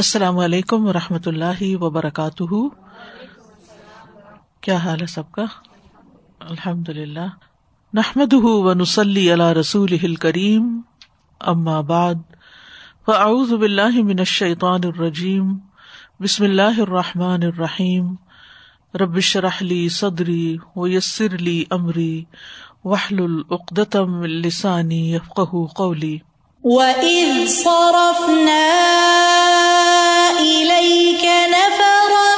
السلام علیکم و رحمۃ اللہ وبرکاتہ۔ کیا حال ہے سب کا؟ الحمد للہ نحمد و نسلی اللہ رسول کریم ام بعد، فاعوذ باللہ من الشیطان الرجیم۔ بسم اللہ الرحمٰن الرحیم۔ ربش رحلی صدری و یسر علی عمری وحل العقدم السانی یفق قولی۔ وَإِذْ صَرَفْنَا إِلَيْكَ نَفَرًا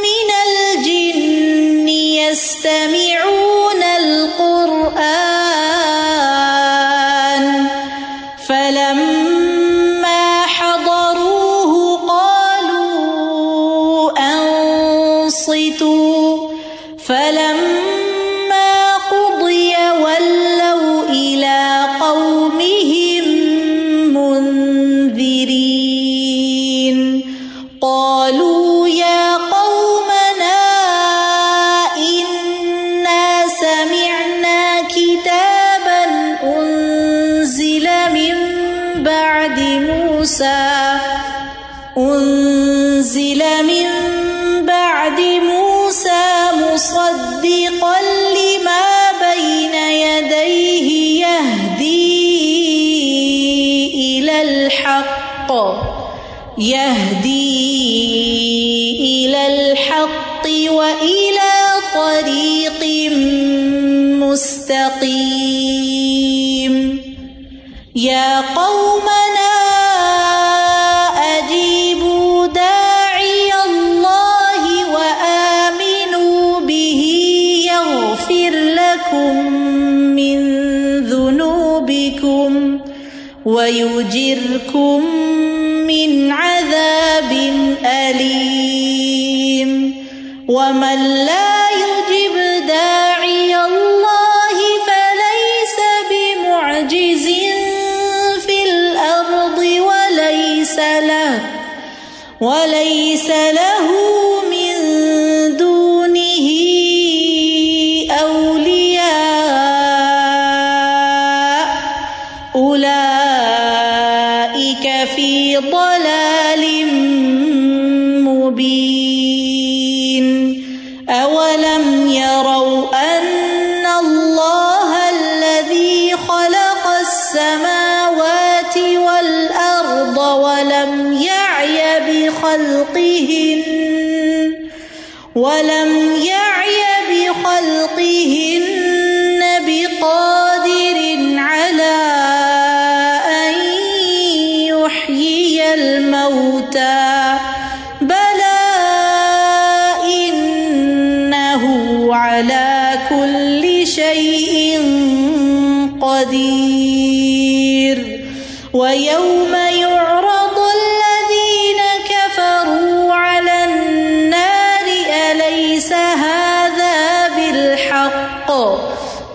مِنَ الْجِنِّ يَسْتَمِعُونَ الْقُرْآنَ فَلَمَّا حَضَرُوهُ قَالُوا أَنصِتُوا فَلَمَّا مُّسْتَقِيمٍ. يَا قَوْمَنَا أَجِيبُوا دَاعِيَ اللَّهِ وَآمِنُوا بِهِ، يَغْفِرْ لَكُم مِّن ذُنُوبِكُمْ وَيُجِرْكُم مِّنْ عَذَابٍ أَلِيمٍ. وَمَن لَّا وَلَيْسَ لَهُ مِن دُونِهِ أَوْلِيَاءُ.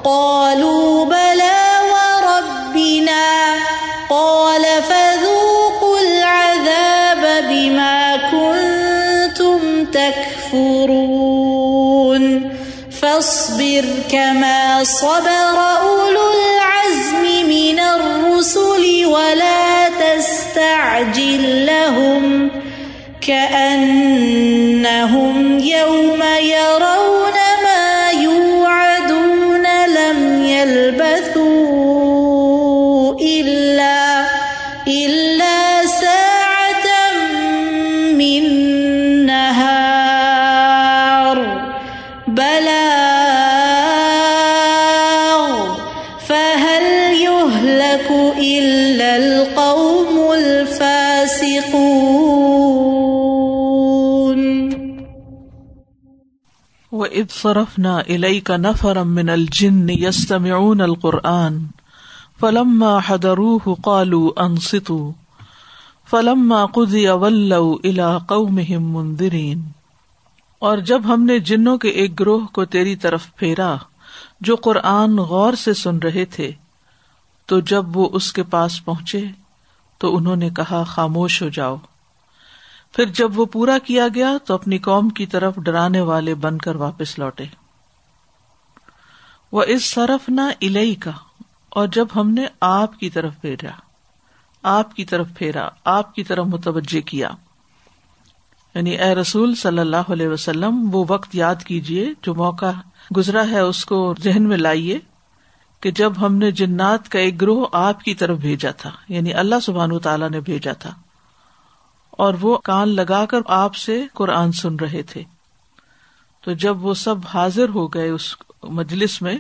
قَالُوا بَلَىٰ وَرَبِّنَا قَالَ فَذُوقُوا الْعَذَابَ بِمَا كُنتُمْ تَكْفُرُونَ فاصبر كما صبر أولو العزم من الرسل ولا تستعجل لهم كأنهم بلاغ فهل يهلك إلا القوم الفاسقون؟ وَإِذْ صَرَفْنَا إِلَيْكَ نَفَرًا مِنَ الْجِنِّ يَسْتَمِعُونَ الْقُرْآنَ. فَلَمَّا حَضَرُوهُ قَالُوا أَنصِتُوا. فَلَمَّا قُضِيَ وَلَّوْا إِلَىٰ قَوْمِهِم مُنذِرِينَ. اور جب ہم نے جنوں کے ایک گروہ کو تیری طرف پھیرا، جو قرآن غور سے سن رہے تھے، تو جب وہ اس کے پاس پہنچے، تو انہوں نے کہا، خاموش ہو جاؤ۔ پھر جب وہ پورا کیا گیا، تو اپنی قوم کی طرف ڈرانے والے بن کر واپس لوٹے۔ وہ اس صرف نہ الہی کا اور جب ہم نے آپ کی طرف پھیرا، آپ کی طرف پھیرا، آپ کی طرف متوجہ کیا۔ یعنی اے رسول صلی اللہ علیہ وسلم، وہ وقت یاد کیجیے جو موقع گزرا ہے اس کو ذہن میں لائیے کہ جب ہم نے جنات کا ایک گروہ آپ کی طرف بھیجا تھا یعنی اللہ سبحان تعالیٰ نے بھیجا تھا، اور وہ کان لگا کر آپ سے قرآن سن رہے تھے۔ تو جب وہ سب حاضر ہو گئے اس مجلس میں،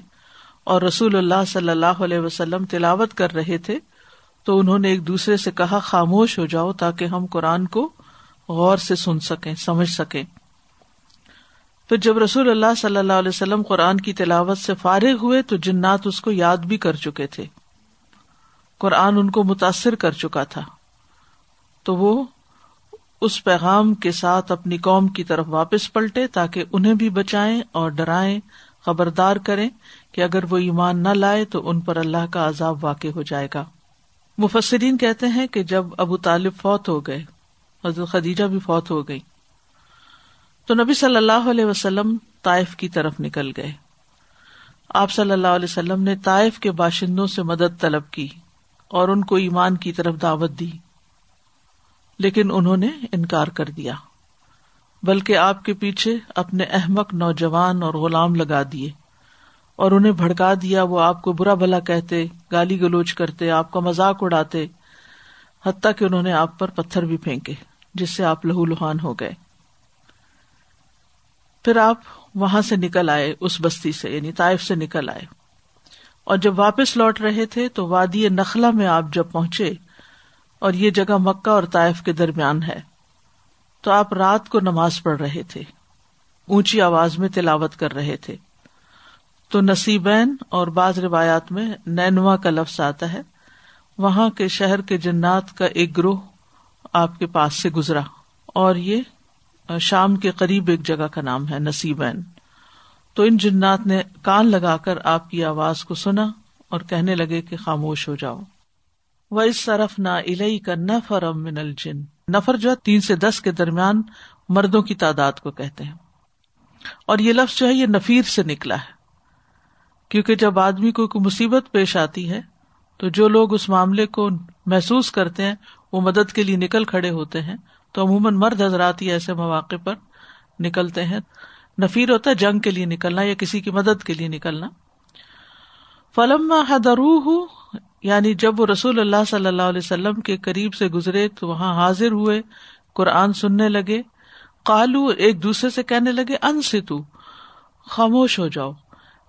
اور رسول اللہ صلی اللہ علیہ وسلم تلاوت کر رہے تھے، تو انہوں نے ایک دوسرے سے کہا، خاموش ہو جاؤ تاکہ ہم قرآن کو غور سے سن سکیں، سمجھ سکیں۔ پھر جب رسول اللہ صلی اللہ علیہ وسلم قرآن کی تلاوت سے فارغ ہوئے تو جنات اس کو یاد بھی کر چکے تھے۔ قرآن ان کو متاثر کر چکا تھا۔ تو وہ اس پیغام کے ساتھ اپنی قوم کی طرف واپس پلٹے تاکہ انہیں بھی بچائیں اور ڈرائیں۔ خبردار کریں کہ اگر وہ ایمان نہ لائے تو ان پر اللہ کا عذاب واقع ہو جائے گا۔ مفسرین کہتے ہیں کہ جب ابو طالب فوت ہو گئے حضرت خدیجہ بھی فوت ہو گئی تو نبی صلی اللہ علیہ وسلم طائف کی طرف نکل گئے۔ آپ صلی اللہ علیہ وسلم نے طائف کے باشندوں سے مدد طلب کی اور ان کو ایمان کی طرف دعوت دی۔ لیکن انہوں نے انکار کر دیا۔ بلکہ آپ کے پیچھے اپنے احمق نوجوان اور غلام لگا دیے۔ اور انہیں بھڑکا دیا، وہ آپ کو برا بھلا کہتے، گالی گلوچ کرتے، آپ کا مذاق اڑاتے، حتیٰ کہ انہوں نے آپ پر پتھر بھی پھینکے۔ جس سے آپ لہو لہان ہو گئے۔ پھر آپ وہاں سے نکل آئے، اس بستی سے یعنی طائف سے نکل آئے۔ اور جب واپس لوٹ رہے تھے تو وادی نخلا میں آپ جب پہنچے، اور یہ جگہ مکہ اور طائف کے درمیان ہے، تو آپ رات کو نماز پڑھ رہے تھے، اونچی آواز میں تلاوت کر رہے تھے۔ تو نصیبین اور بعض روایات میں نینوا کا لفظ آتا ہے، وہاں کے شہر کے جنات کا ایک گروہ آپ کے پاس سے گزرا۔ اور یہ شام کے قریب ایک جگہ کا نام ہے، نصیبین۔ تو ان جنات نے کان لگا کر آپ کی آواز کو سنا اور کہنے لگے کہ خاموش ہو جاؤ۔ وہ اس طرف نہ الہی کا نفر من الجن۔ نفر جو ہے، تین سے دس کے درمیان مردوں کی تعداد کو کہتے ہیں۔ اور یہ لفظ جو ہے، یہ نفیر سے نکلا ہے۔ کیونکہ جب آدمی کو کوئی مصیبت پیش آتی ہے، تو جو لوگ اس معاملے کو محسوس کرتے ہیں، وہ مدد کے لیے نکل کھڑے ہوتے ہیں۔ تو عموماً مرد حضرات ہی ایسے مواقع پر نکلتے ہیں۔ نفیر ہوتا ہے جنگ کے لیے نکلنا یا کسی کی مدد کے لیے نکلنا۔ فلم حدرو یعنی جب وہ رسول اللہ صلی اللہ علیہ وسلم کے قریب سے گزرے تو وہاں حاضر ہوئے، قرآن سننے لگے۔ کالو ایک دوسرے سے کہنے لگے ان ستو خاموش ہو جاؤ۔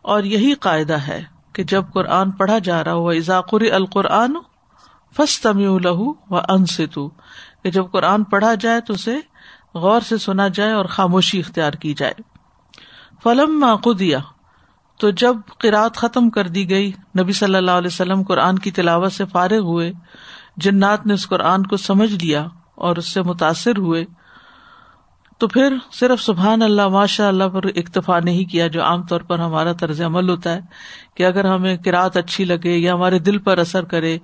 اور یہی قاعدہ ہے کہ جب قرآن پڑھا جا رہا ہو اضاقر القرآن فس لہو و ان ستو کہ جب قرآن پڑھا جائے تو اسے غور سے سنا جائے اور خاموشی اختیار کی جائے۔ فلم دیا تو جب قرآت ختم کر دی گئی، نبی صلی اللہ علیہ وسلم قرآن کی تلاوت سے فارغ ہوئے، جنات نے اس قرآن کو سمجھ لیا اور اس سے متاثر ہوئے۔ تو پھر صرف سبحان اللہ، ماشاء اللہ پر اکتفا نہیں کیا، جو عام طور پر ہمارا طرز عمل ہوتا ہے، کہ اگر ہمیں کراط اچھی لگے یا ہمارے دل پر اثر کرے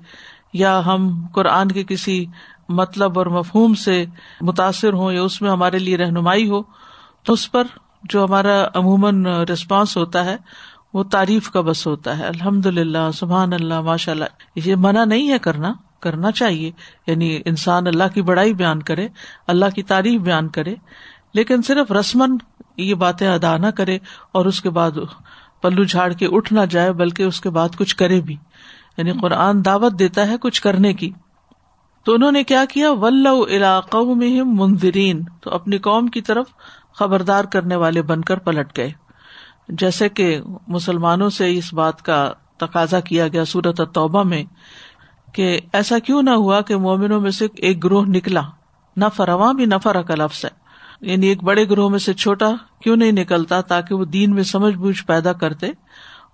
یا ہم قرآن کے کسی مطلب اور مفہوم سے متاثر ہوں یا اس میں ہمارے لیے رہنمائی ہو، تو اس پر جو ہمارا عموماً رسپانس ہوتا ہے، وہ تعریف کا بس ہوتا ہے۔ الحمد للہ سبحان اللہ ماشاء اللہ یہ منع نہیں ہے کرنا کرنا چاہیے۔ یعنی انسان اللہ کی بڑائی بیان کرے، اللہ کی تعریف بیان کرے، لیکن صرف رسمن یہ باتیں ادا نہ کرے اور اس کے بعد پلو جھاڑ کے اٹھ نہ جائے، بلکہ اس کے بعد کچھ کرے بھی۔ یعنی قرآن دعوت دیتا ہے کچھ کرنے کی۔ تو انہوں نے کیا کیا؟ علاقوں میں منظرین تو اپنی قوم کی طرف خبردار کرنے والے بن کر پلٹ گئے۔ جیسے کہ مسلمانوں سے اس بات کا تقاضا کیا گیا سورت توبہ میں کہ ایسا کیوں نہ ہوا کہ مومنوں میں سے ایک گروہ نکلا۔ نہ فرواں بھی نہ فرق لفظ ہے۔ یعنی ایک بڑے گروہ میں سے چھوٹا کیوں نہیں نکلتا تاکہ وہ دین میں سمجھ بوجھ پیدا کرتے۔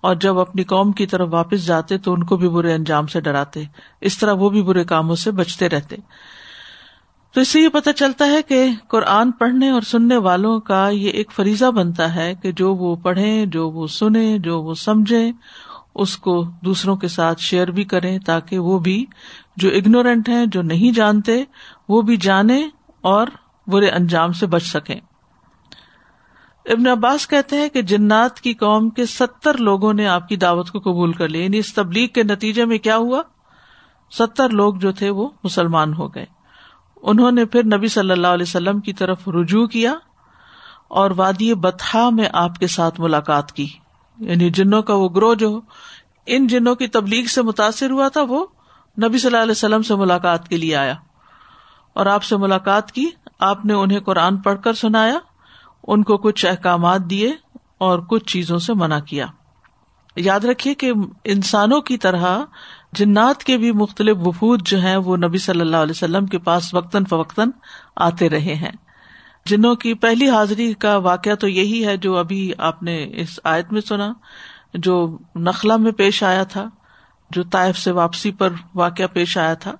اور جب اپنی قوم کی طرف واپس جاتے تو ان کو بھی برے انجام سے ڈراتے۔ اس طرح وہ بھی برے کاموں سے بچتے رہتے۔ تو اس سے یہ پتا چلتا ہے کہ قرآن پڑھنے اور سننے والوں کا یہ ایک فریضہ بنتا ہے کہ جو وہ پڑھیں، جو وہ سنیں، جو وہ سمجھیں، اس کو دوسروں کے ساتھ شیئر بھی کریں تاکہ وہ بھی جو اگنورینٹ ہیں، جو نہیں جانتے، وہ بھی جانے اور برے انجام سے بچ سکیں۔ ابن عباس کہتے ہیں کہ جنات کی قوم کے ستر لوگوں نے آپ کی دعوت کو قبول کر لیا یعنی اس تبلیغ کے نتیجے میں کیا ہوا؟ ستر لوگ جو تھے وہ مسلمان ہو گئے۔ انہوں نے پھر نبی صلی اللہ علیہ وسلم کی طرف رجوع کیا اور وادی بتہ میں آپ کے ساتھ ملاقات کی۔ یعنی جنوں کا وہ گروہ جو ان جنوں کی تبلیغ سے متاثر ہوا تھا، وہ نبی صلی اللہ علیہ وسلم سے ملاقات کے لیے آیا۔ اور آپ سے ملاقات کی، آپ نے انہیں قرآن پڑھ کر سنایا۔ ان کو کچھ احکامات دیے اور کچھ چیزوں سے منع کیا۔ یاد رکھیے کہ انسانوں کی طرح جنات کے بھی مختلف وفود جو ہیں وہ نبی صلی اللہ علیہ وسلم کے پاس وقتاً فوقتاً آتے رہے ہیں۔ جنوں کی پہلی حاضری کا واقعہ تو یہی ہے جو ابھی آپ نے اس آیت میں سنا، جو نخلا میں پیش آیا تھا، جو طائف سے واپسی پر واقعہ پیش آیا تھا۔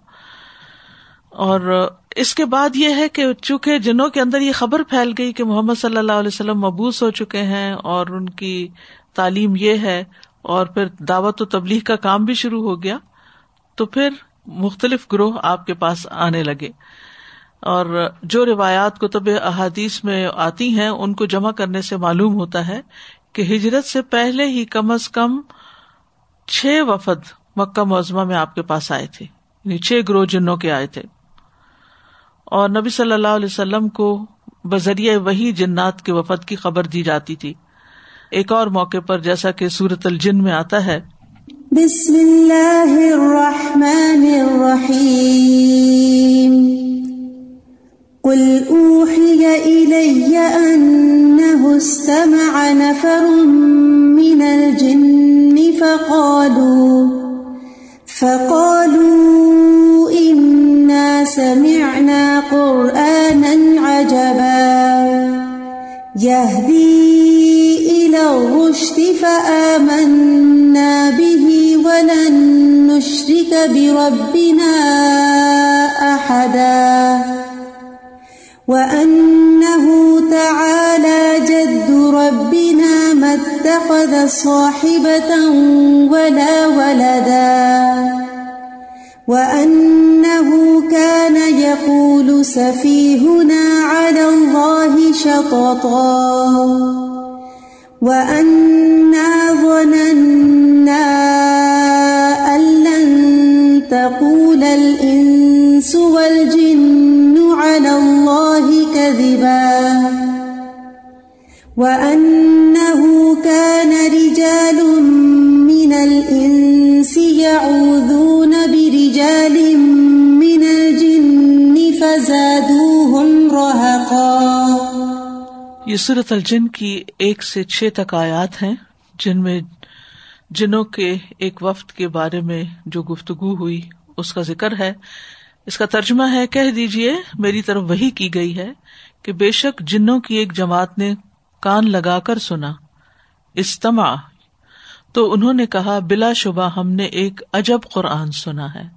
اور اس کے بعد یہ ہے کہ چونکہ جنوں کے اندر یہ خبر پھیل گئی کہ محمد صلی اللہ علیہ وسلم مبوس ہو چکے ہیں اور ان کی تعلیم یہ ہے اور پھر دعوت و تبلیغ کا کام بھی شروع ہو گیا، تو پھر مختلف گروہ آپ کے پاس آنے لگے۔ اور جو روایات کتب احادیث میں آتی ہیں، ان کو جمع کرنے سے معلوم ہوتا ہے کہ ہجرت سے پہلے ہی کم از کم چھ وفد مکہ معظمہ میں آپ کے پاس آئے تھے یعنی چھ گروہ جنوں کے آئے تھے۔ اور نبی صلی اللہ علیہ وسلم کو بذریعہ وہی جنات کے وفد کی خبر دی جاتی تھی۔ ایک اور موقع پر جیسا کہ سورت الجن میں آتا ہے۔ بسم اللہ الرحمن الرحیم۔ قل اوحی الی انہ استمع نفر من الجن فقالوا فقالوا سمعنا قرآنا عجبا. يهدي إلى الرشد فآمنا به ولن نشرك بربنا أحدا. وأنه تعالى جد ربنا ما اتخذ صاحبة ولا ولدا. وأنه كان يقول سفيهنا على الله شططا وأن یہ سورت الجن کی ایک سے چھ تک آیات ہیں، جن میں جنوں کے ایک وفد کے بارے میں جو گفتگو ہوئی، اس کا ذکر ہے۔ اس کا ترجمہ ہے، کہہ دیجیے میری طرف وہی کی گئی ہے کہ بے شک جنوں کی ایک جماعت نے کان لگا کر سنا استماع تو انہوں نے کہا، بلا شبہ ہم نے ایک عجب قرآن سنا ہے،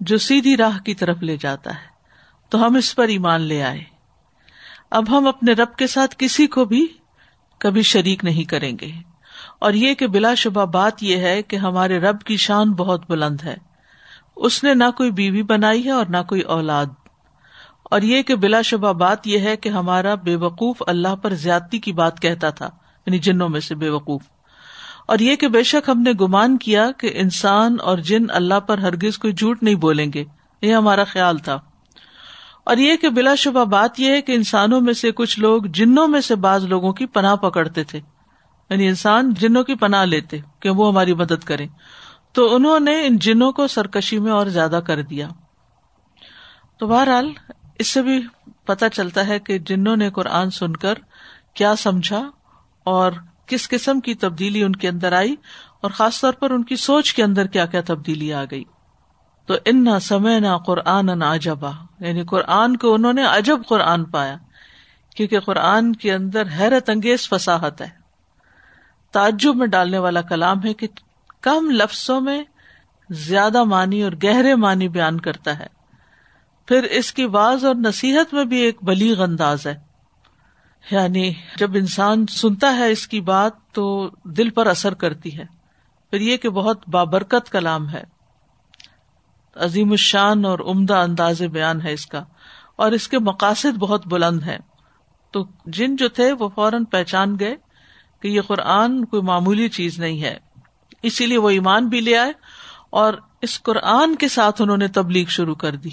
جو سیدھی راہ کی طرف لے جاتا ہے، تو ہم اس پر ایمان لے آئے۔ اب ہم اپنے رب کے ساتھ کسی کو بھی کبھی شریک نہیں کریں گے۔ اور یہ کہ بلا شبہ بات یہ ہے کہ ہمارے رب کی شان بہت بلند ہے۔ اس نے نہ کوئی بیوی بنائی ہے اور نہ کوئی اولاد۔ اور یہ کہ بلا شبہ بات یہ ہے کہ ہمارا بے وقوف اللہ پر زیادتی کی بات کہتا تھا یعنی جنوں میں سے بے وقوف۔ اور یہ کہ بے شک ہم نے گمان کیا کہ انسان اور جن اللہ پر ہرگز کوئی جھوٹ نہیں بولیں گے، یہ ہمارا خیال تھا۔ اور یہ کہ بلا شبہ بات یہ ہے کہ انسانوں میں سے کچھ لوگ جنوں میں سے بعض لوگوں کی پناہ پکڑتے تھے۔ یعنی انسان جنوں کی پناہ لیتے کہ وہ ہماری مدد کرے تو انہوں نے ان جنوں کو سرکشی میں اور زیادہ کر دیا۔ تو بہرحال اس سے بھی پتا چلتا ہے کہ جنوں نے قرآن سن کر کیا سمجھا اور کس قسم کی تبدیلی ان کے اندر آئی اور خاص طور پر ان کی سوچ کے اندر کیا کیا تبدیلی آ گئی۔ تو ان نہ سمے نہ قرآن عجبا۔ یعنی قرآن کو انہوں نے عجب قرآن پایا، کیونکہ قرآن کے اندر حیرت انگیز فساحت ہے۔ تعجب میں ڈالنے والا کلام ہے کہ کم لفظوں میں زیادہ معنی اور گہرے معنی بیان کرتا ہے۔ پھر اس کی باز اور نصیحت میں بھی ایک بلیغ انداز ہے۔ یعنی جب انسان سنتا ہے اس کی بات تو دل پر اثر کرتی ہے۔ پھر یہ کہ بہت بابرکت کلام ہے۔ عظیم الشان اور عمدہ انداز بیان ہے اس کا۔ اور اس کے مقاصد بہت بلند ہے تو جن جو تھے وہ فوراً پہچان گئے کہ یہ قرآن کوئی معمولی چیز نہیں ہے۔ اسی لیے وہ ایمان بھی لے آئے اور اس قرآن کے ساتھ انہوں نے تبلیغ شروع کر دی۔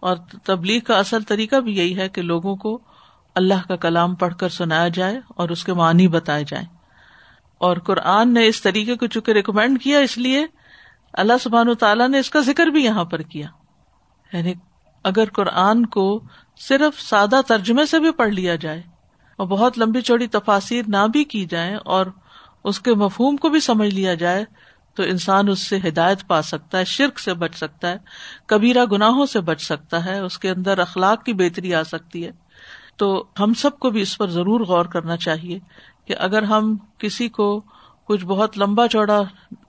اور تبلیغ کا اصل طریقہ بھی یہی ہے کہ لوگوں کو اللہ کا کلام پڑھ کر سنایا جائے اور اس کے معنی بتائے جائیں۔ اور قرآن نے اس طریقے کو چونکہ ریکمینڈ کیا اس لیے اللہ سبحان تعالیٰ نے اس کا ذکر بھی یہاں پر کیا۔ یعنی اگر قرآن کو صرف سادہ ترجمے سے بھی پڑھ لیا جائے اور بہت لمبی چوڑی تفاصیر نہ بھی کی جائے اور اس کے مفہوم کو بھی سمجھ لیا جائے، تو انسان اس سے ہدایت پا سکتا ہے، شرک سے بچ سکتا ہے، کبیرہ گناہوں سے بچ سکتا ہے، اس کے اندر اخلاق کی بہتری آ سکتی ہے۔ تو ہم سب کو بھی اس پر ضرور غور کرنا چاہیے کہ اگر ہم کسی کو کچھ بہت لمبا چوڑا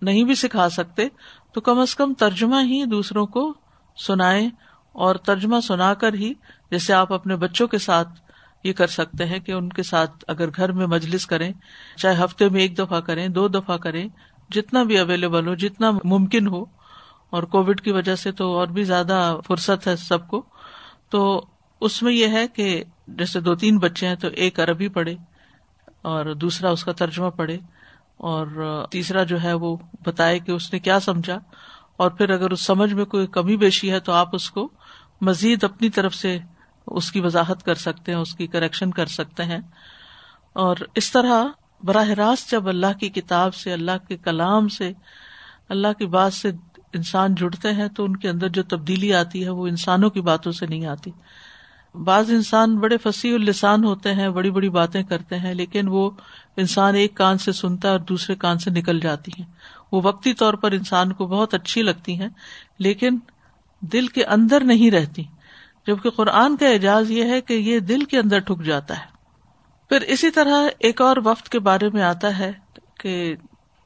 نہیں بھی سکھا سکتے، تو کم از کم ترجمہ ہی دوسروں کو سنائے اور ترجمہ سنا کر ہی جیسے آپ اپنے بچوں کے ساتھ یہ کر سکتے ہیں کہ ان کے ساتھ اگر گھر میں مجلس کریں، چاہے ہفتے میں ایک دفعہ کریں، دو دفعہ کریں، جتنا بھی اویلیبل ہو، جتنا ممکن ہو، اور کووڈ کی وجہ سے تو اور بھی زیادہ فرصت ہے سب کو۔ تو اس میں یہ ہے کہ جیسے دو تین بچے ہیں تو ایک عربی پڑھے اور دوسرا اس کا ترجمہ پڑھے۔ اور تیسرا جو ہے وہ بتائے کہ اس نے کیا سمجھا اور پھر اگر اس سمجھ میں کوئی کمی بیشی ہے تو آپ اس کو مزید اپنی طرف سے اس کی وضاحت کر سکتے ہیں، اس کی کریکشن کر سکتے ہیں۔ اور اس طرح براہ راست جب اللہ کی کتاب سے، اللہ کے کلام سے، اللہ کی بات سے انسان جڑتے ہیں تو ان کے اندر جو تبدیلی آتی ہے وہ انسانوں کی باتوں سے نہیں آتی۔ بعض انسان بڑے فصیح السان ہوتے ہیں، بڑی بڑی باتیں کرتے ہیں، لیکن وہ انسان ایک کان سے سنتا ہے اور دوسرے کان سے نکل جاتی ہیں۔ وہ وقتی طور پر انسان کو بہت اچھی لگتی ہیں، لیکن دل کے اندر نہیں رہتی۔ جبکہ قرآن کا اعجاز یہ ہے کہ یہ دل کے اندر ٹھک جاتا ہے۔ پھر اسی طرح ایک اور وقت کے بارے میں آتا ہے کہ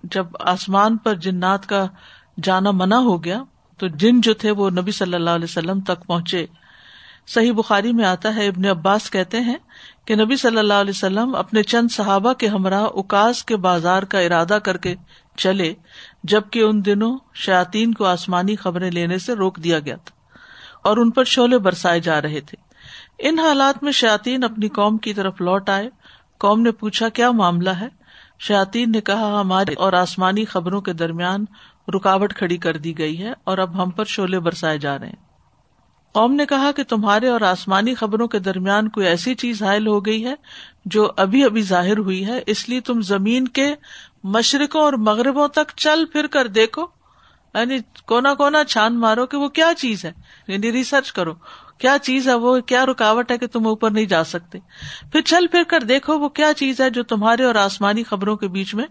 جب آسمان پر جنات کا جانا منع ہو گیا، تو جن جو تھے وہ نبی صلی اللہ علیہ وسلم تک پہنچے۔ صحیح بخاری میں آتا ہے، ابن عباس کہتے ہیں کہ نبی صلی اللہ علیہ وسلم اپنے چند صحابہ کے ہمراہ اکاس کے بازار کا ارادہ کر کے چلے، جبکہ ان دنوں شاطین کو آسمانی خبریں لینے سے روک دیا گیا تھا اور ان پر شعلے برسائے جا رہے تھے۔ ان حالات میں شاطین اپنی قوم کی طرف لوٹ آئے۔ قوم نے پوچھا، کیا معاملہ ہے؟ شاطین نے کہا، ہمارے اور آسمانی خبروں کے درمیان رکاوٹ کھڑی کر دی گئی ہے اور اب ہم پر شعلے برسائے جا رہے ہیں۔ قوم نے کہا کہ تمہارے اور آسمانی خبروں کے درمیان کوئی ایسی چیز حائل ہو گئی ہے جو ابھی ابھی ظاہر ہوئی ہے؟ اس لیے تم زمین کے مشرقوں اور مغربوں تک چل پھر کر دیکھو۔ یعنی کونا کونا چھان مارو کہ وہ کیا چیز ہے؟ یعنی ریسرچ کرو۔ کیا چیز ہے وہ؟ کیا رکاوٹ ہے کہ تم اوپر نہیں جا سکتے؟ پھر چل پھر کر دیکھو وہ کیا چیز ہے جو تمہارے اور آسمانی خبروں کے بیچ میں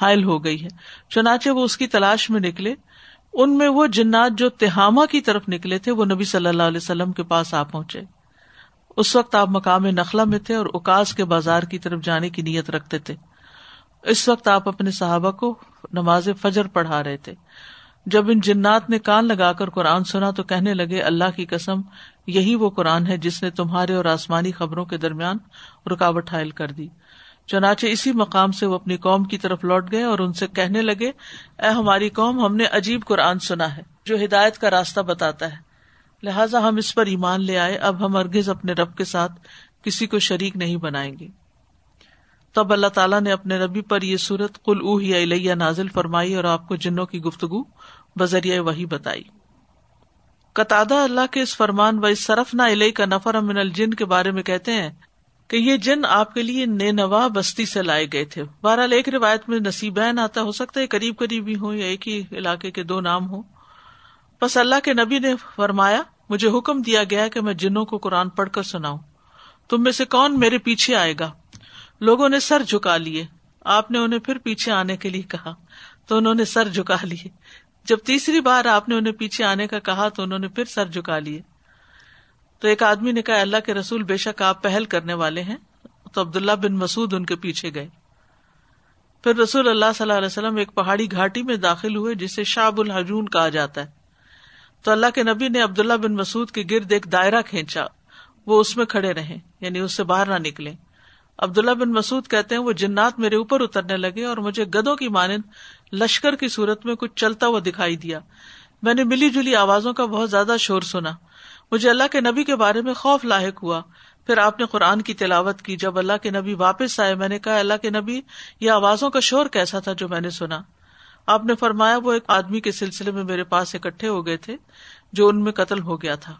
حائل ہو گئی ہے۔ چنانچہ وہ اس کی تلاش میں نکلے۔ ان میں وہ جنات جو تہامہ کی طرف نکلے تھے، وہ نبی صلی اللہ علیہ وسلم کے پاس آ پہنچے۔ اس وقت آپ مقام نخلا میں تھے اور اکاس کے بازار کی طرف جانے کی نیت رکھتے تھے۔ اس وقت آپ اپنے صحابہ کو نماز فجر پڑھا رہے تھے۔ جب ان جنات نے کان لگا کر قرآن سنا تو کہنے لگے، اللہ کی قسم، یہی وہ قرآن ہے جس نے تمہارے اور آسمانی خبروں کے درمیان رکاوٹ حائل کر دی۔ چنانچہ اسی مقام سے وہ اپنی قوم کی طرف لوٹ گئے اور ان سے کہنے لگے، اے ہماری قوم، ہم نے عجیب قرآن سنا ہے جو ہدایت کا راستہ بتاتا ہے۔ لہٰذا ہم اس پر ایمان لے آئے، اب ہم ارگز اپنے رب کے ساتھ کسی کو شریک نہیں بنائیں گے۔ تب اللہ تعالیٰ نے اپنے نبی پر یہ صورت کل اوہ یا نازل فرمائی اور آپ کو جنوں کی گفتگو بذریعہ وہی بتائی۔ قطع اللہ کے اس فرمان و صرف نہ علیہ کا نفر امن الجن کے بارے میں کہتے ہیں کہ یہ جن آپ کے لیے نے نوا بستی سے لائے گئے تھے۔ بہرحال ایک روایت میں نصیبین آتا، ہو سکتا ہے قریب قریب ہی ہوں یا ایک ہی علاقے کے دو نام ہوں۔ بس اللہ کے نبی نے فرمایا، مجھے حکم دیا گیا کہ میں جنوں کو قرآن پڑھ کر سناؤں۔ تم میں سے کون میرے پیچھے آئے گا؟ لوگوں نے سر جھکا لیے۔ آپ نے انہیں پھر پیچھے آنے کے لیے کہا۔ تو انہوں نے سر جھکا لیے۔ جب تیسری بار آپ نے انہیں پیچھے آنے کا کہا، تو انہوں نے پھر سر جھکا لیے۔ تو ایک آدمی نے کہا، اللہ کے رسول بے شک آپ پہل کرنے والے ہیں۔ تو عبداللہ بن مسعد ان کے پیچھے گئے۔ پھر رسول اللہ صلی اللہ علیہ وسلم ایک پہاڑی گھاٹی میں داخل ہوئے، جسے شاب الحجون کہا جاتا ہے۔ تو اللہ کے نبی نے عبداللہ بن مسعد کے گرد ایک دائرہ کھینچا۔ وہ اس میں کھڑے رہے یعنی اس سے باہر نہ نکلے۔ عبداللہ بن مسعد کہتے ہیں، وہ جنات میرے اوپر اترنے لگے اور مجھے گدوں کی مانند لشکر کی صورت میں کچھ چلتا ہوا دکھائی دیا۔ میں نے ملی جلی آوازوں کا بہت زیادہ شور سنا۔ مجھے اللہ کے نبی کے بارے میں خوف لاحق ہوا۔ پھر آپ نے قرآن کی تلاوت کی۔ جب اللہ کے نبی واپس آئے، میں نے کہا، اللہ کے نبی، یہ آوازوں کا شور کیسا تھا جو میں نے سنا۔ آپ نے فرمایا، وہ ایک آدمی کے سلسلے میں میرے پاس اکٹھے ہو گئے تھے، جو ان میں قتل ہو گیا تھا۔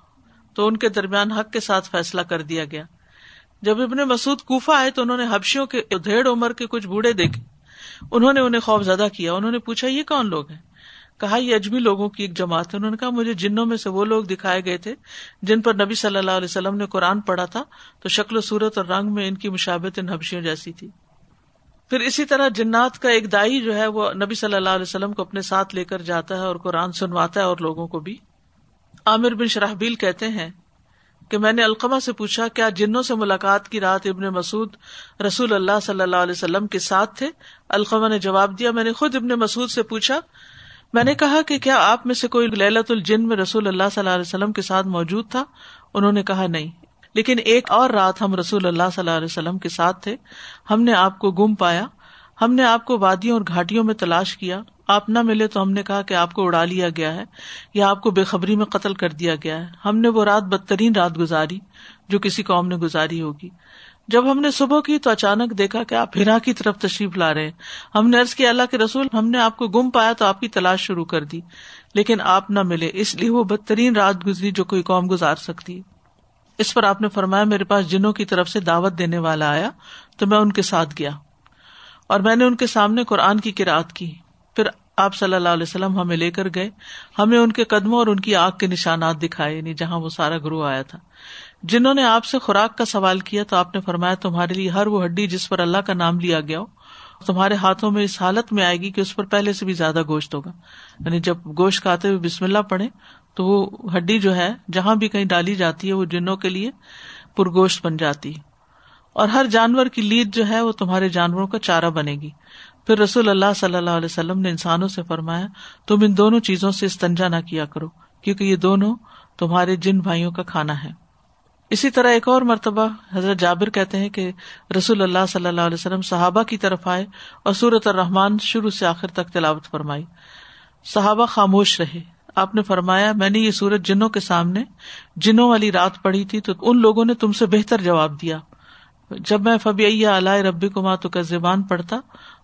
تو ان کے درمیان حق کے ساتھ فیصلہ کر دیا گیا۔ جب ابن مسعود کوفا آئے، تو انہوں نے حبشیوں کے دھیڑ عمر کے کچھ بوڑھے دیکھے۔ انہوں نے انہیں خوف زدہ کیا۔ انہوں نے پوچھا، یہ کون لوگ ہیں؟ کہا، یہ اجبی لوگوں کی ایک جماعت ہے۔ انہوں نے کہا، مجھے جنوں میں سے وہ لوگ دکھائے گئے تھے جن پر نبی صلی اللہ علیہ وسلم نے قرآن پڑھا تھا۔ تو شکل و صورت اور رنگ میں ان کی مشابت ان حبشیوں جیسی تھی۔ پھر اسی طرح جنات کا ایک دائی جو ہے وہ نبی صلی اللہ علیہ وسلم کو اپنے ساتھ لے کر جاتا ہے اور قرآن سنواتا ہے اور لوگوں کو بھی۔ عامر بن شرحبیل کہتے ہیں کہ میں نے القمہ سے پوچھا، کیا جنوں سے ملاقات کی رات ابن مسعود رسول اللہ صلی اللہ علیہ وسلم کے ساتھ تھے؟ القمہ نے جواب دیا، میں نے خود ابن مسعود سے پوچھا میں نے کہا کہ کیا آپ میں سے کوئی للت الجن میں رسول اللہ صلی اللہ علیہ وسلم کے ساتھ موجود تھا؟ انہوں نے کہا نہیں۔ لیکن ایک اور رات ہم رسول اللہ صلی اللہ علیہ وسلم کے ساتھ تھے۔ ہم نے آپ کو گم پایا۔ ہم نے آپ کو وادیوں اور گھاٹیوں میں تلاش کیا۔ آپ نہ ملے تو ہم نے کہا کہ آپ کو اڑا لیا گیا ہے یا آپ کو بے خبری میں قتل کر دیا گیا ہے۔ ہم نے وہ رات بدترین رات گزاری جو کسی قوم نے گزاری ہوگی۔ جب ہم نے صبح کی تو اچانک دیکھا کہ آپ ہرا کی طرف تشریف لا رہے ہم نے ارض کیا، اللہ کے رسول، ہم نے آپ کو گم پایا تو آپ کی تلاش شروع کر دی، لیکن آپ نہ ملے۔ اس لیے وہ بدترین رات گزری جو کوئی قوم گزار سکتی۔ اس پر آپ نے فرمایا، میرے پاس جنوں کی طرف سے دعوت دینے والا آیا تو میں ان کے ساتھ گیا اور میں نے ان کے سامنے قرآن کی کراط کی۔ آپ صلی اللہ علیہ وسلم ہمیں لے کر گئے۔ ہمیں ان کے قدموں اور ان کی آگ کے نشانات دکھائے یعنی جہاں وہ سارا گروہ آیا تھا۔ جنہوں نے آپ سے خوراک کا سوال کیا تو آپ نے فرمایا، تمہارے لیے ہر وہ ہڈی جس پر اللہ کا نام لیا گیا ہو، تمہارے ہاتھوں میں اس حالت میں آئے گی کہ اس پر پہلے سے بھی زیادہ گوشت ہوگا۔ یعنی جب گوشت کھاتے ہوئے بسم اللہ پڑے تو وہ ہڈی جو ہے، جہاں بھی کہیں ڈالی جاتی ہے، وہ جنوں کے لیے پرگوشت بن جاتی ہے۔ اور ہر جانور کی لید جو ہے، وہ تمہارے جانوروں کا چارہ بنے گی۔ پھر رسول اللہ صلی اللہ علیہ وسلم نے انسانوں سے فرمایا، تم ان دونوں چیزوں سے استنجا نہ کیا کرو، کیونکہ یہ دونوں تمہارے جن بھائیوں کا کھانا ہے۔ اسی طرح ایک اور مرتبہ حضرت جابر کہتے ہیں کہ رسول اللہ صلی اللہ علیہ وسلم صحابہ کی طرف آئے اور سورت الرحمان شروع سے آخر تک تلاوت فرمائی۔ صحابہ خاموش رہے۔ آپ نے فرمایا، میں نے یہ سورت جنوں کے سامنے، جنوں والی رات پڑھی تھی، تو ان لوگوں نے تم سے بہتر جواب دیا۔ جب میں فبی اللہ ربی کو ماتو کا زبان پڑھتا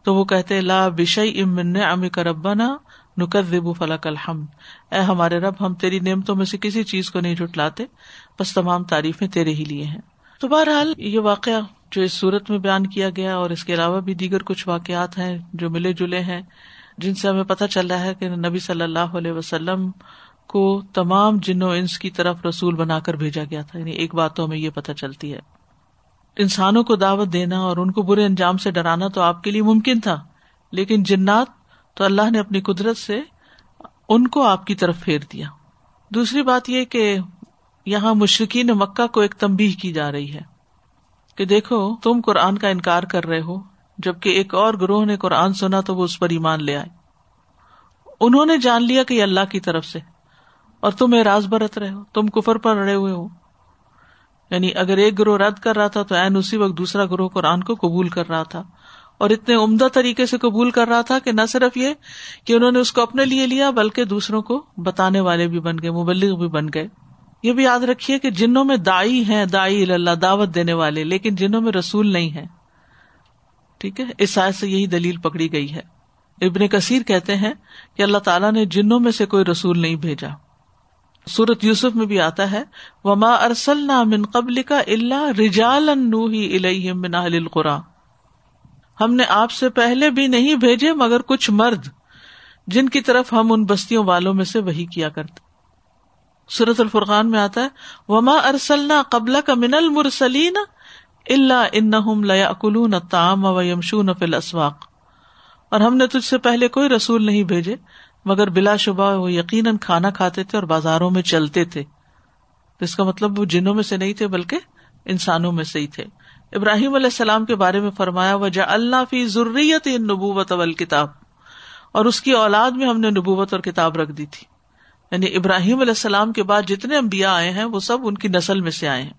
تو وہ کہتے لا بشئی امن امی کا نا نقد فلک الحمد۔ اے ہمارے رب، ہم تیری نعمتوں میں سے کسی چیز کو نہیں جٹلاتے بس تمام تعریفیں تیرے ہی لیے ہیں۔ تو بہرحال یہ واقعہ جو اس صورت میں بیان کیا گیا اور اس کے علاوہ بھی دیگر کچھ واقعات ہیں جو ملے جلے ہیں، جن سے ہمیں پتہ چل رہا ہے کہ نبی صلی اللہ علیہ وسلم کو تمام جنو انس کی طرف رسول بنا کر بھیجا گیا تھا۔ یعنی ایک بات تو ہمیں یہ پتہ چلتی ہے۔ انسانوں کو دعوت دینا اور ان کو برے انجام سے ڈرانا تو آپ کے لیے ممکن تھا، لیکن جنات تو اللہ نے اپنی قدرت سے ان کو آپ کی طرف پھیر دیا۔ دوسری بات یہ کہ یہاں مشرقین مکہ کو ایک تمبی کی جا رہی ہے کہ دیکھو، تم قرآن کا انکار کر رہے ہو، جبکہ ایک اور گروہ نے قرآن سنا تو وہ اس پر ایمان لے آئے۔ انہوں نے جان لیا کہ یہ اللہ کی طرف سے، اور تم اعراض برت رہے ہو، تم کفر پر اڑے ہوئے ہو۔ یعنی اگر ایک گروہ رد کر رہا تھا تو این اسی وقت دوسرا گروہ قرآن کو قبول کر رہا تھا۔ اور اتنے عمدہ طریقے سے قبول کر رہا تھا کہ نہ صرف یہ کہ انہوں نے اس کو اپنے لیے لیا بلکہ دوسروں کو بتانے والے بھی بن گئے، مبلغ بھی بن گئے۔ یہ بھی یاد رکھیے کہ جنوں میں دائی ہیں دائی اللہ، دعوت دینے والے، لیکن جنوں میں رسول نہیں ہے ٹھیک ہے؟ اس سائز سے یہی دلیل پکڑی گئی ہے۔ ابن کثیر کہتے ہیں کہ اللہ تعالیٰ نے جنوں میں سے کوئی رسول نہیں بھیجا۔ سورت یوسف میں بھی آتا ہے، وما ارسل من قبل کا اللہ رجال القرا ہم نے آپ سے پہلے بھی نہیں بھیجے، مگر کچھ مرد، جن کی طرف ہم ان بستیوں والوں میں سے وہی کیا کرتے۔ سورت الفرقان میں آتا ہے، وما ارسل قبل کا من المرسلین اللہ ان لیا اکلون تام و یمشون فل اسواق اور ہم نے تجھ سے پہلے کوئی رسول نہیں بھیجے مگر بلا شبہ وہ یقیناً کھانا کھاتے تھے اور بازاروں میں چلتے تھے۔ اس کا مطلب وہ جنوں میں سے نہیں تھے بلکہ انسانوں میں سے ہی تھے۔ ابراہیم علیہ السلام کے بارے میں فرمایا وجہ اللہ فی ضروریت نبوت اول کتاب اور اس کی اولاد میں ہم نے نبوت اور کتاب رکھ دی تھی۔ یعنی ابراہیم علیہ السلام کے بعد جتنے امبیا آئے ہیں، وہ سب ان کی نسل میں سے آئے ہیں۔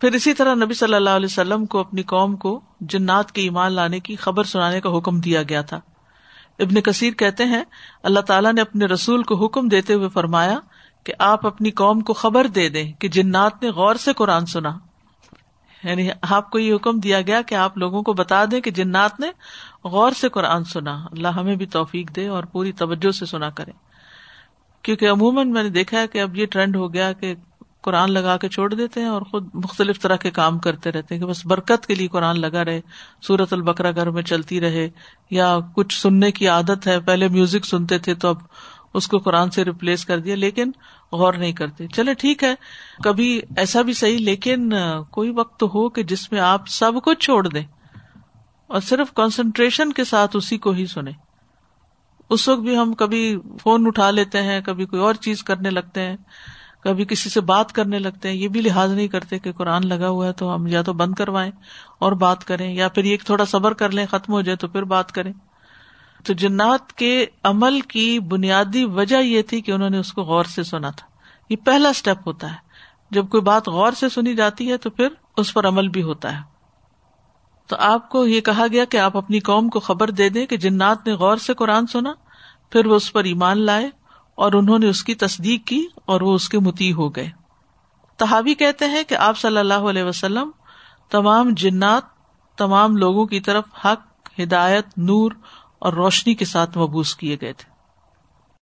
پھر اسی طرح نبی صلی اللہ علیہ وسلم کو اپنی قوم کو جنات کے ایمان لانے کی خبر سنانے کا حکم دیا گیا تھا۔ ابن کثیر کہتے ہیں، اللہ تعالیٰ نے اپنے رسول کو حکم دیتے ہوئے فرمایا کہ آپ اپنی قوم کو خبر دے دیں کہ جنات نے غور سے قرآن سنا۔ یعنی آپ کو یہ حکم دیا گیا کہ آپ لوگوں کو بتا دیں کہ جنات نے غور سے قرآن سنا۔ اللہ ہمیں بھی توفیق دے اور پوری توجہ سے سنا کرے۔ کیونکہ عموماً میں نے دیکھا ہے کہ اب یہ ٹرینڈ ہو گیا کہ قرآن لگا کے چھوڑ دیتے ہیں اور خود مختلف طرح کے کام کرتے رہتے ہیں کہ بس برکت کے لیے قرآن لگا رہے سورت البکرا گھر میں چلتی رہے، یا کچھ سننے کی عادت ہے، پہلے میوزک سنتے تھے تو اب اس کو قرآن سے ریپلیس کر دیا، لیکن غور نہیں کرتے۔ چلے ٹھیک ہے، کبھی ایسا بھی صحیح، لیکن کوئی وقت ہو کہ جس میں آپ سب کچھ چھوڑ دیں اور صرف کانسنٹریشن کے ساتھ اسی کو ہی سنیں۔ اس وقت بھی ہم کبھی فون اٹھا لیتے ہیں، کبھی کوئی اور چیز کرنے لگتے ہیں۔ کبھی کسی سے بات کرنے لگتے ہیں، یہ بھی لحاظ نہیں کرتے کہ قرآن لگا ہوا ہے تو ہم یا تو بند کروائیں اور بات کریں، یا پھر یہ تھوڑا صبر کر لیں، ختم ہو جائے تو پھر بات کریں۔ تو جنات کے عمل کی بنیادی وجہ یہ تھی کہ انہوں نے اس کو غور سے سنا تھا۔ یہ پہلا اسٹیپ ہوتا ہے۔ جب کوئی بات غور سے سنی جاتی ہے تو پھر اس پر عمل بھی ہوتا ہے۔ تو آپ کو یہ کہا گیا کہ آپ اپنی قوم کو خبر دے دیں کہ جنات نے غور سے قرآن سنا، پھر وہ اس پر ایمان لائے اور انہوں نے اس کی تصدیق کی اور وہ اس کے متی ہو گئے۔ تحابی کہتے ہیں کہ آپ صلی اللہ علیہ وسلم تمام جنات، تمام لوگوں کی طرف حق، ہدایت، نور اور روشنی کے ساتھ مبوس کیے گئے تھے۔